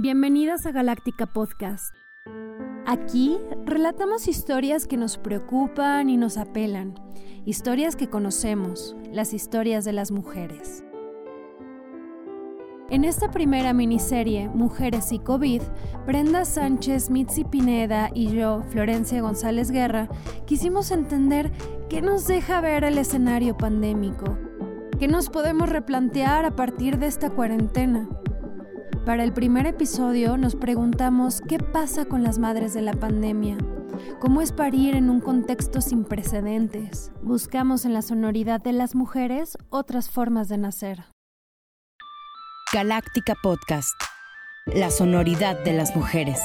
Bienvenidas a Galáctica Podcast. Aquí relatamos historias que nos preocupan y nos apelan, historias que conocemos, las historias de las mujeres. En esta primera miniserie, Mujeres y COVID, Brenda Sánchez, Mitzi Pineda y yo, Florencia González Guerra, quisimos entender qué nos deja ver el escenario pandémico, qué nos podemos replantear a partir de esta cuarentena para el primer episodio nos preguntamos qué pasa con las madres de la pandemia, cómo es parir en un contexto sin precedentes. Buscamos en la sonoridad de las mujeres otras formas de nacer. Galáctica Podcast, la sonoridad de las mujeres.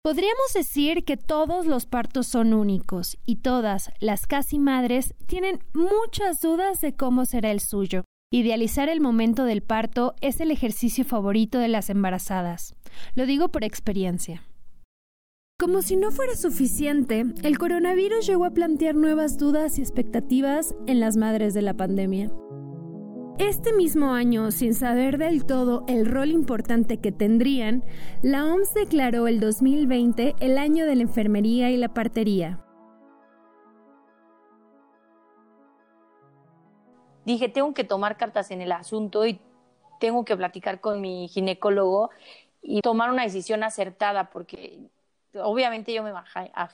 Podríamos decir que todos los partos son únicos y todas las casi madres tienen muchas dudas de cómo será el suyo. Idealizar el momento del parto es el ejercicio favorito de las embarazadas. Lo digo por experiencia. Como si no fuera suficiente, el coronavirus llegó a plantear nuevas dudas y expectativas en las madres de la pandemia. Este mismo año, sin saber del todo el rol importante que tendrían, la OMS declaró el 2020 el año de la enfermería y la partería. Dije, tengo que tomar cartas en el asunto y tengo que platicar con mi ginecólogo y tomar una decisión acertada, porque obviamente yo me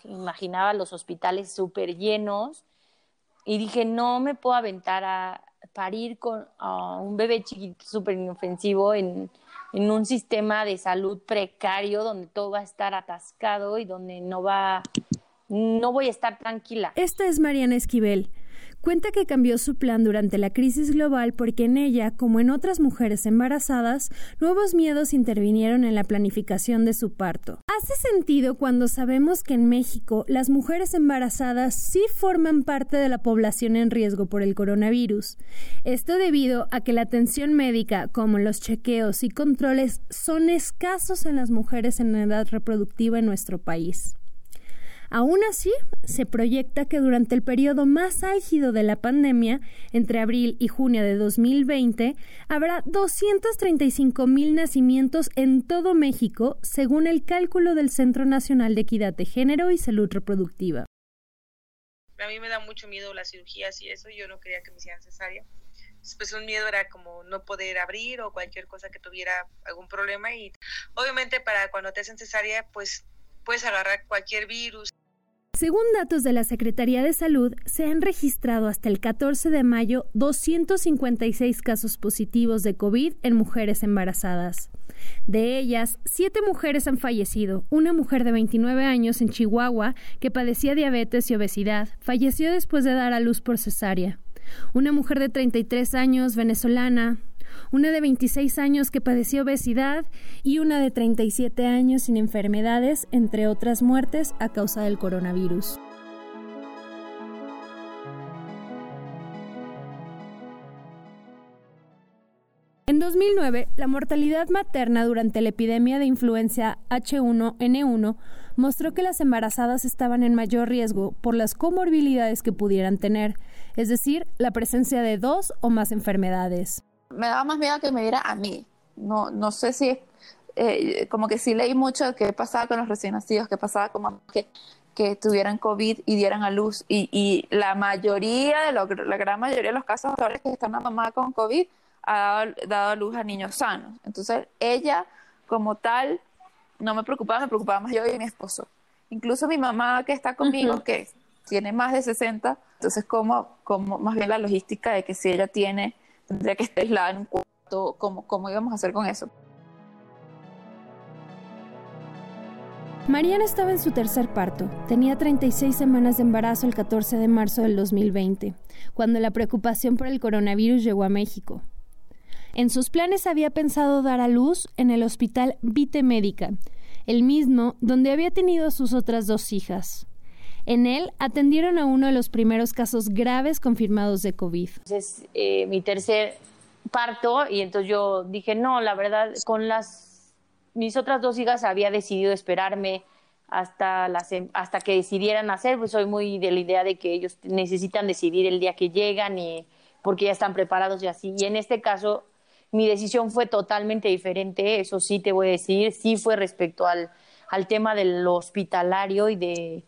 imaginaba los hospitales súper llenos y dije, no me puedo aventar a parir con un bebé chiquito súper inofensivo en, en un sistema de salud precario donde todo va a estar atascado y donde no va, no voy a estar tranquila. Esta es Mariana Esquivel Cuenta que cambió su plan durante la crisis global porque en ella, como en otras mujeres embarazadas, nuevos miedos intervinieron en la planificación de su parto. Hace sentido cuando sabemos que en México las mujeres embarazadas sí forman parte de la población en riesgo por el coronavirus. Esto debido a que la atención médica, como los chequeos y controles, son escasos en las mujeres en edad reproductiva en nuestro país. Aún así, se proyecta que durante el periodo más álgido de la pandemia, entre abril y junio de 2020, habrá 235 mil nacimientos en todo México, según el cálculo del Centro Nacional de Equidad de Género y Salud Reproductiva. A mí me da mucho miedo las cirugías y eso, yo no quería que me hicieran cesárea. Pues un miedo era como no poder abrir o cualquier cosa que tuviera algún problema y obviamente para cuando te hacen cesárea pues puedes agarrar cualquier virus. Según datos de la Secretaría de Salud, se han registrado hasta el 14 de mayo 256 casos positivos de COVID en mujeres embarazadas. De ellas, siete mujeres han fallecido. Una mujer de 29 años en Chihuahua, que padecía diabetes y obesidad, falleció después de dar a luz por cesárea. Una mujer de 33 años, venezolana, una de 26 años que padeció obesidad y una de 37 años sin enfermedades, entre otras muertes a causa del coronavirus. En 2009, la mortalidad materna durante la epidemia de influencia H1N1 mostró que las embarazadas estaban en mayor riesgo por las comorbilidades que pudieran tener, es decir, la presencia de dos o más enfermedades me daba más miedo que me diera a mí. No, no sé si, eh, como que sí leí mucho qué pasaba con los recién nacidos, qué pasaba con que, que tuvieran COVID y dieran a luz. Y, y la mayoría, de la gran mayoría de los casos ahora que están una mamá con COVID ha dado, a luz a niños sanos. Entonces, ella como tal no me preocupaba, me preocupaba más yo y mi esposo. Incluso mi mamá que está conmigo, que tiene más de 60, entonces como, como más bien la logística de que si ella tiene tendría que estar aislada en un cuarto, ¿cómo, cómo íbamos a hacer con eso? Mariana estaba en su tercer parto. Tenía 36 semanas de embarazo el 14 de marzo del 2020, cuando la preocupación por el coronavirus llegó a México. En sus planes había pensado dar a luz en el hospital Vite Médica, el mismo donde había tenido a sus otras dos hijas. En él atendieron a uno de los primeros casos graves confirmados de COVID. Es eh, mi tercer parto y entonces yo dije, no, la verdad, con las mis otras dos hijas había decidido esperarme hasta, las, hasta que decidieran hacer, pues soy muy de la idea de que ellos necesitan decidir el día que llegan y porque ya están preparados y así. Y en este caso mi decisión fue totalmente diferente, eso sí te voy a decir, sí fue respecto al, al tema del hospitalario y de,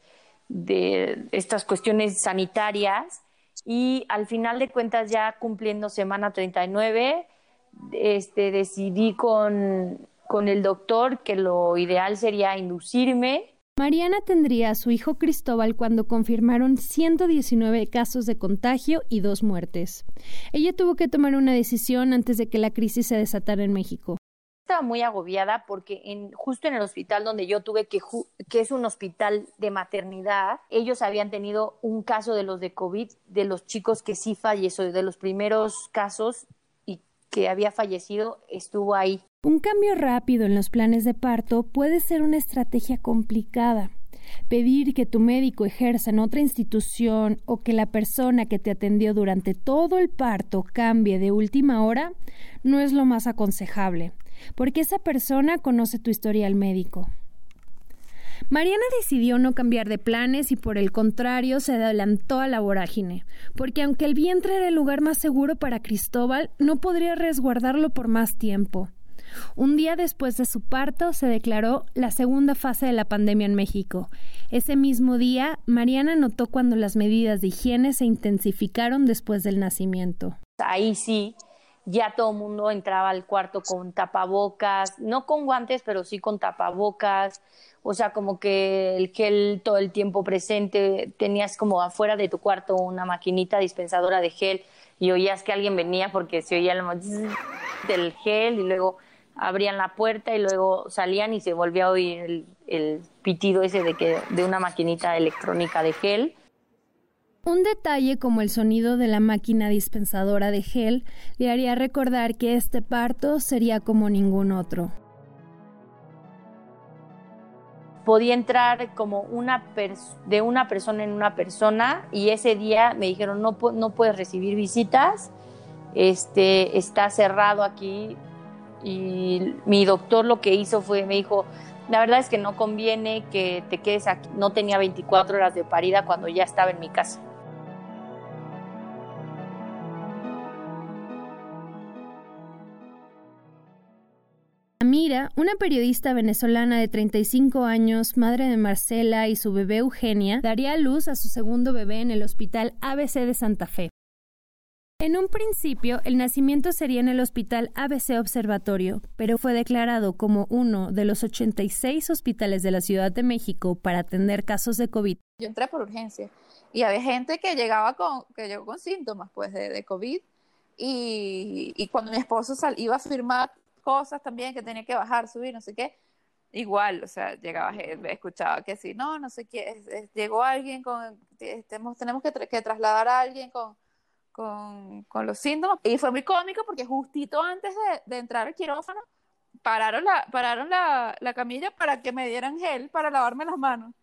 de estas cuestiones sanitarias. Y al final de cuentas, ya cumpliendo semana 39, este, decidí con, con el doctor que lo ideal sería inducirme Mariana tendría a su hijo Cristóbal cuando confirmaron 119 casos de contagio y dos muertes. Ella tuvo que tomar una decisión antes de que la crisis se desatara en México. Estaba muy agobiada porque en, justo en el hospital donde yo tuve que, que es un hospital de maternidad, ellos habían tenido un caso de los de COVID, de los chicos que sí falleció, de los primeros casos y que había fallecido, estuvo ahí. Un cambio rápido en los planes de parto puede ser una estrategia complicada. Pedir que tu médico ejerza en otra institución o que la persona que te atendió durante todo el parto cambie de última hora no es lo más aconsejable, porque esa persona conoce tu historial médico. Mariana decidió no cambiar de planes y por el contrario se adelantó a la vorágine, porque aunque el vientre era el lugar más seguro para Cristóbal, no podría resguardarlo por más tiempo. Un día después de su parto se declaró la segunda fase de la pandemia en México. Ese mismo día, Mariana notó cuando las medidas de higiene se intensificaron después del nacimiento. Ahí sí, ya todo el mundo entraba al cuarto con tapabocas, no con guantes, pero sí con tapabocas. O sea, como que el gel todo el tiempo presente, tenías como afuera de tu cuarto una maquinita dispensadora de gel y oías que alguien venía porque se oía el del gel y luego abrían la puerta y luego salían y se volvía a oír el, pitido ese de, que, de una maquinita electrónica de gel. Un detalle como el sonido de la máquina dispensadora de gel le haría recordar que este parto sería como ningún otro. Podía entrar como una de una persona en una persona y ese día me dijeron no, no puedes recibir visitas, este, está cerrado aquí y mi doctor lo que hizo fue, me dijo, la verdad es que no conviene que te quedes aquí. No tenía 24 horas de parida cuando ya estaba en mi casa. Amira, una periodista venezolana de 35 años, madre de Marcela y su bebé Eugenia, daría a luz a su segundo bebé en el Hospital ABC de Santa Fe. En un principio, el nacimiento sería en el Hospital ABC Observatorio, pero fue declarado como uno de los 86 hospitales de la Ciudad de México para atender casos de COVID. Yo entré por urgencia y había gente que llegaba con, que llegó con síntomas pues, de, COVID y, cuando mi esposo sal, iba a firmar cosas también que tenía que bajar, subir, no sé qué, igual, o sea, llegaba, escuchaba que sí, no, no sé qué, llegó alguien con, tenemos, tenemos que, que trasladar a alguien con con, con, los síntomas. Y fue muy cómico porque justito antes de, de entrar al quirófano, pararon, la, pararon la, la, camilla para que me dieran gel para lavarme las manos.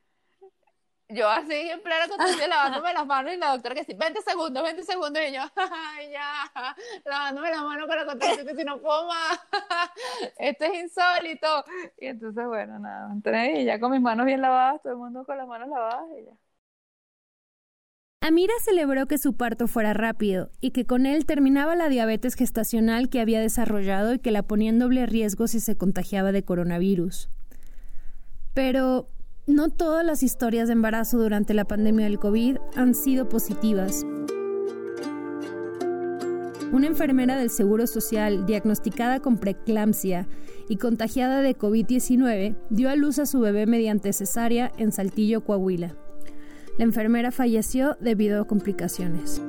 Yo así en plena condición lavándome las manos y la doctora que sí, 20 segundos, 20 segundos y yo, ya, lavándome las manos para contar que si no puedo más, esto es insólito. Y entonces, bueno, nada, entré y ya con mis manos bien lavadas, todo el mundo con las manos lavadas y ya. Amira celebró que su parto fuera rápido y que con él terminaba la diabetes gestacional que había desarrollado y que la ponía en doble riesgo si se contagiaba de coronavirus. Pero no todas las historias de embarazo durante la pandemia del COVID han sido positivas. Una enfermera del Seguro Social diagnosticada con preeclampsia y contagiada de COVID-19 dio a luz a su bebé mediante cesárea en Saltillo, Coahuila. La enfermera falleció debido a complicaciones.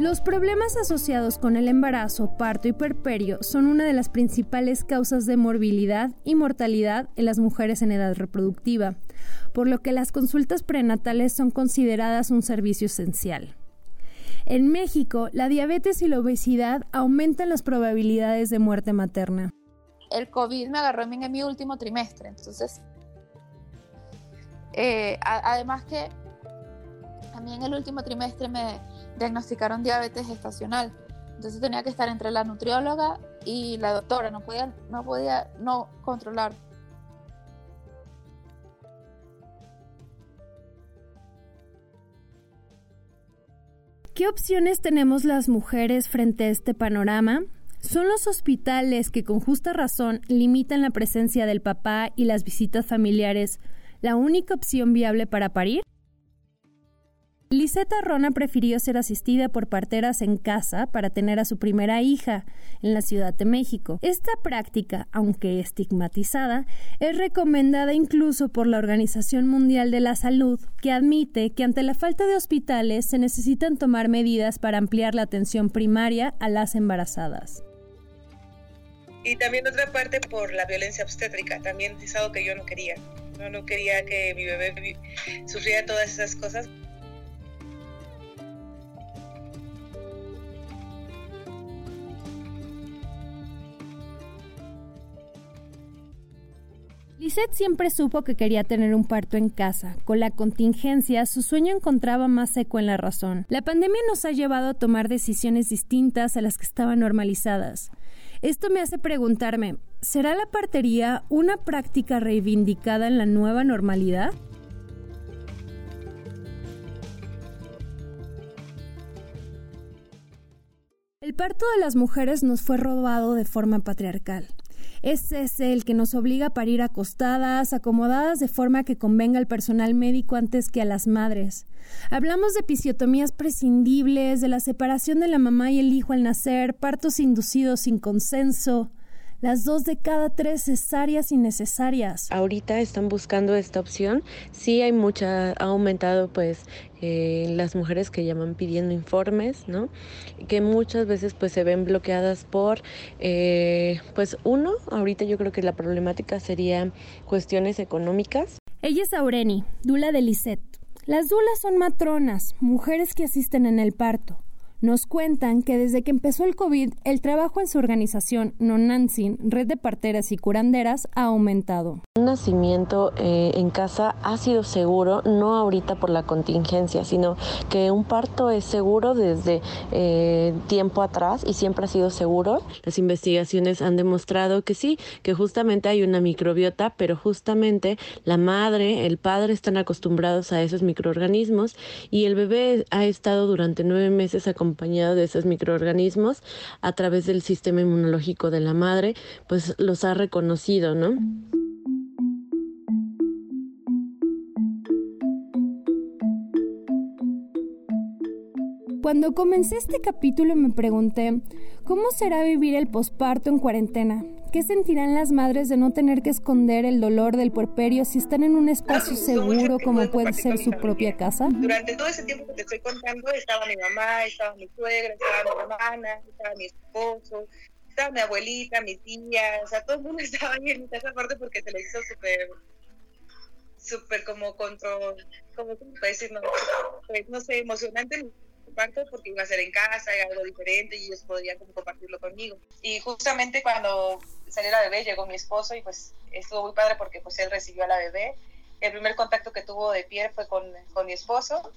Los problemas asociados con el embarazo, parto y perperio son una de las principales causas de morbilidad y mortalidad en las mujeres en edad reproductiva, por lo que las consultas prenatales son consideradas un servicio esencial. En México, la diabetes y la obesidad aumentan las probabilidades de muerte materna el COVID me agarró en mi último trimestre, entonces, eh, además que a mí en el último trimestre me diagnosticaron diabetes gestacional, entonces tenía que estar entre la nutrióloga y la doctora, no podía no, podía no controlar. ¿Qué opciones tenemos las mujeres frente a este panorama? ¿Son los hospitales que con justa razón limitan la presencia del papá y las visitas familiares la única opción viable para parir? Liseta Rona prefirió ser asistida por parteras en casa para tener a su primera hija en la Ciudad de México. Esta práctica, aunque estigmatizada, es recomendada incluso por la Organización Mundial de la Salud, que admite que ante la falta de hospitales se necesitan tomar medidas para ampliar la atención primaria a las embarazadas. Y también otra parte por la violencia obstétrica, también es algo que yo no quería. No, no quería que mi bebé sufriera todas esas cosas. Lisette siempre supo que quería tener un parto en casa. Con la contingencia, su sueño encontraba más seco en la razón. La pandemia nos ha llevado a tomar decisiones distintas a las que estaban normalizadas. Esto me hace preguntarme, ¿será la partería una práctica reivindicada en la nueva normalidad? El parto de las mujeres nos fue robado de forma patriarcal. Es ese el que nos obliga a parir acostadas, acomodadas de forma que convenga al personal médico antes que a las madres. Hablamos de episiotomías prescindibles, de la separación de la mamá y el hijo al nacer, partos inducidos sin consenso, las dos de cada tres cesáreas innecesarias. Ahorita están buscando esta opción. Sí hay mucha, ha aumentado pues eh, las mujeres que llaman pidiendo informes, ¿no? Que muchas veces pues se ven bloqueadas por, eh, pues uno, ahorita yo creo que la problemática sería cuestiones económicas. Ella es Aureni, dula de Lisette. Las dulas son matronas, mujeres que asisten en el parto. Nos cuentan que desde que empezó el COVID, el trabajo en su organización Nonansin, Red de Parteras y Curanderas, ha aumentado. Un nacimiento eh, en casa ha sido seguro, no ahorita por la contingencia, sino que un parto es seguro desde eh, tiempo atrás y siempre ha sido seguro. Las investigaciones han demostrado que sí, que justamente hay una microbiota, pero justamente la madre, el padre están acostumbrados a esos microorganismos y el bebé ha estado durante nueve meses acompañado acompañado de esos microorganismos a través del sistema inmunológico de la madre, pues los ha reconocido, ¿no? Cuando comencé este capítulo me pregunté, ¿cómo será vivir el posparto en cuarentena? ¿Qué sentirán las madres de no tener que esconder el dolor del puerperio si están en un espacio seguro como puede ser su propia casa? Durante todo ese tiempo que te estoy contando, estaba mi mamá, estaba mi suegra, estaba mi hermana, estaba mi esposo, estaba mi abuelita, mi tía, o sea, todo el mundo estaba ahí en esa parte porque se le hizo súper, súper como control, como, ¿cómo decir? No, pues, no sé, emocionante porque iba a ser en casa, y algo diferente y ellos podrían como compartirlo conmigo. Y justamente cuando salió la bebé llegó mi esposo y pues estuvo muy padre porque pues él recibió a la bebé. El primer contacto que tuvo de pie fue con, con mi esposo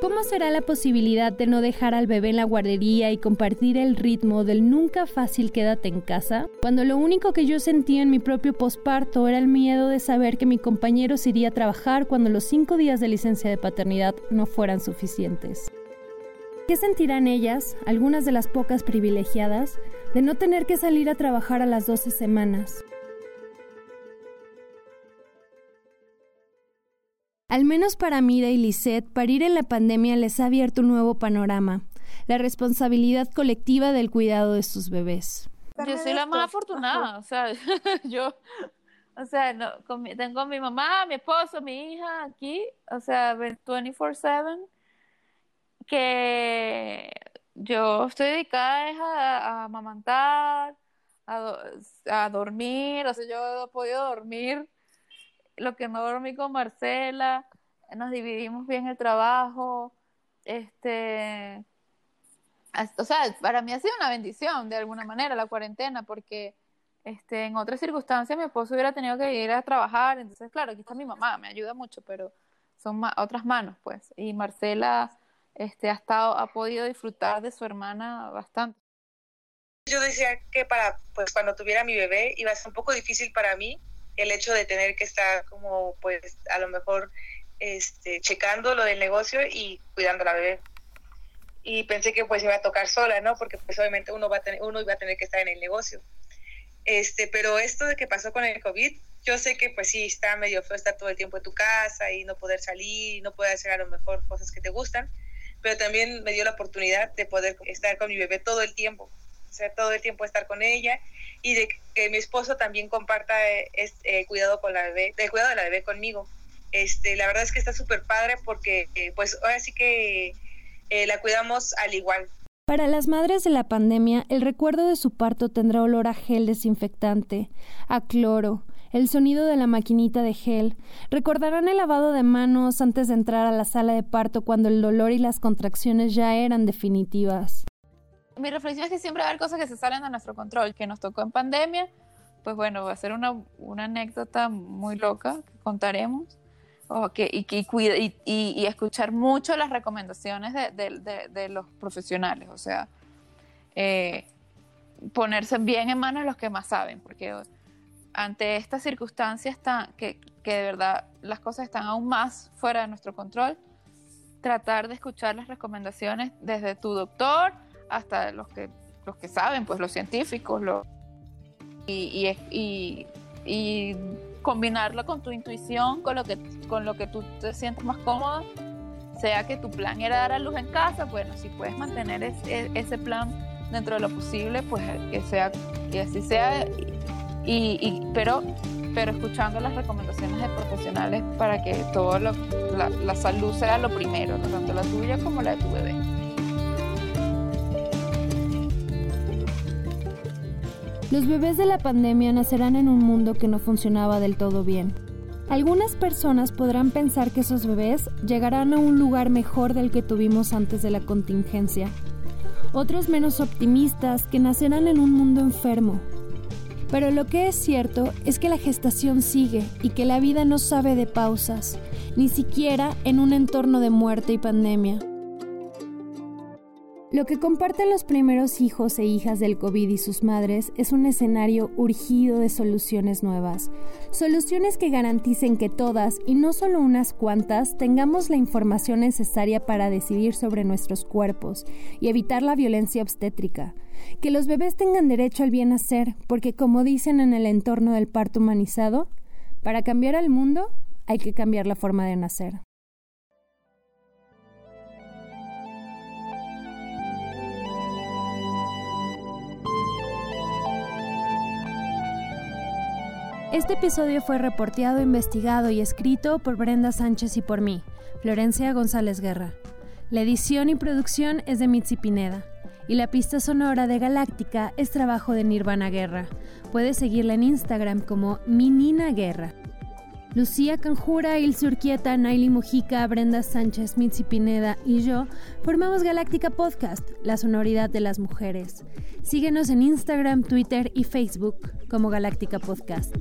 ¿Cómo será la posibilidad de no dejar al bebé en la guardería y compartir el ritmo del nunca fácil quédate en casa? Cuando lo único que yo sentía en mi propio posparto era el miedo de saber que mi compañero se iría a trabajar cuando los cinco días de licencia de paternidad no fueran suficientes. ¿Qué sentirán ellas, algunas de las pocas privilegiadas, de no tener que salir a trabajar a las 12 semanas? Al menos para Mira y Lisette, parir en la pandemia les ha abierto un nuevo panorama, la responsabilidad colectiva del cuidado de sus bebés. Yo soy la más afortunada, o sea, yo, o sea, tengo a mi mamá, mi esposo, mi hija aquí, o sea, 24/7, que yo estoy dedicada a, a amamantar, a, a dormir, o sea, yo he podido dormir lo que no dormí con Marcela, nos dividimos bien el trabajo, este, o sea, para mí ha sido una bendición de alguna manera la cuarentena, porque este, en otras circunstancias mi esposo hubiera tenido que ir a trabajar, entonces claro, aquí está mi mamá, me ayuda mucho, pero son otras manos, pues, y Marcela este, ha estado, ha podido disfrutar de su hermana bastante. Yo decía que para, pues, cuando tuviera mi bebé iba a ser un poco difícil para mí, el hecho de tener que estar como, pues, a lo mejor este, checando lo del negocio y cuidando a la bebé. Y pensé que pues iba a tocar sola, ¿no? Porque pues obviamente uno, va a tener, uno iba a tener que estar en el negocio. Este, pero esto de que pasó con el COVID, yo sé que pues sí, está medio feo estar todo el tiempo en tu casa y no poder salir, no poder hacer a lo mejor cosas que te gustan, pero también me dio la oportunidad de poder estar con mi bebé todo el tiempo, o sea, todo el tiempo estar con ella y de que mi esposo también comparta este, cuidado con la bebé, el cuidado de la bebé conmigo. Este, la verdad es que está súper padre porque eh, pues ahora sí que eh, la cuidamos al igual. Para las madres de la pandemia, el recuerdo de su parto tendrá olor a gel desinfectante, a cloro, el sonido de la maquinita de gel. Recordarán el lavado de manos antes de entrar a la sala de parto cuando el dolor y las contracciones ya eran definitivas. Mi reflexión es que siempre va a haber cosas que se salen de nuestro control, que nos tocó en pandemia, pues bueno, va a ser una, una anécdota muy loca que contaremos y, y, y, escuchar mucho las recomendaciones de, los profesionales, o sea, eh, ponerse bien en manos de los que más saben, porque ante estas circunstancias que, que de verdad las cosas están aún más fuera de nuestro control, tratar de escuchar las recomendaciones desde tu doctor hasta los que, los que saben, pues los científicos, y, combinarlo con tu intuición, con lo que, con lo que tú te sientes más cómoda, sea que tu plan era dar a luz en casa, bueno, si puedes mantener ese plan dentro de lo posible, pues que sea que así sea, pero, pero escuchando las recomendaciones de profesionales para que todo la, la, salud sea lo primero, tanto la tuya como la de tu bebé. Los bebés de la pandemia nacerán en un mundo que no funcionaba del todo bien. Algunas personas podrán pensar que esos bebés llegarán a un lugar mejor del que tuvimos antes de la contingencia. Otros menos optimistas que nacerán en un mundo enfermo. Pero lo que es cierto es que la gestación sigue y que la vida no sabe de pausas, ni siquiera en un entorno de muerte y pandemia. Lo que comparten los primeros hijos e hijas del COVID y sus madres es un escenario urgido de soluciones nuevas. Soluciones que garanticen que todas, y no solo unas cuantas, tengamos la información necesaria para decidir sobre nuestros cuerpos y evitar la violencia obstétrica. Que los bebés tengan derecho al bien hacer, porque como dicen en el entorno del parto humanizado, para cambiar al mundo hay que cambiar la forma de nacer. Este episodio fue reporteado, investigado y escrito por Brenda Sánchez y por mí, Florencia González Guerra. La edición y producción es de Mitzi Pineda. Y la pista sonora de Galáctica es trabajo de Nirvana Guerra. Puedes seguirla en Instagram como Minina Guerra. Lucía Canjura, Il Urquieta, Naili Mujica, Brenda Sánchez, Mitzi Pineda y yo formamos Galáctica Podcast, la sonoridad de las mujeres. Síguenos en Instagram, Twitter y Facebook como Galáctica Podcast.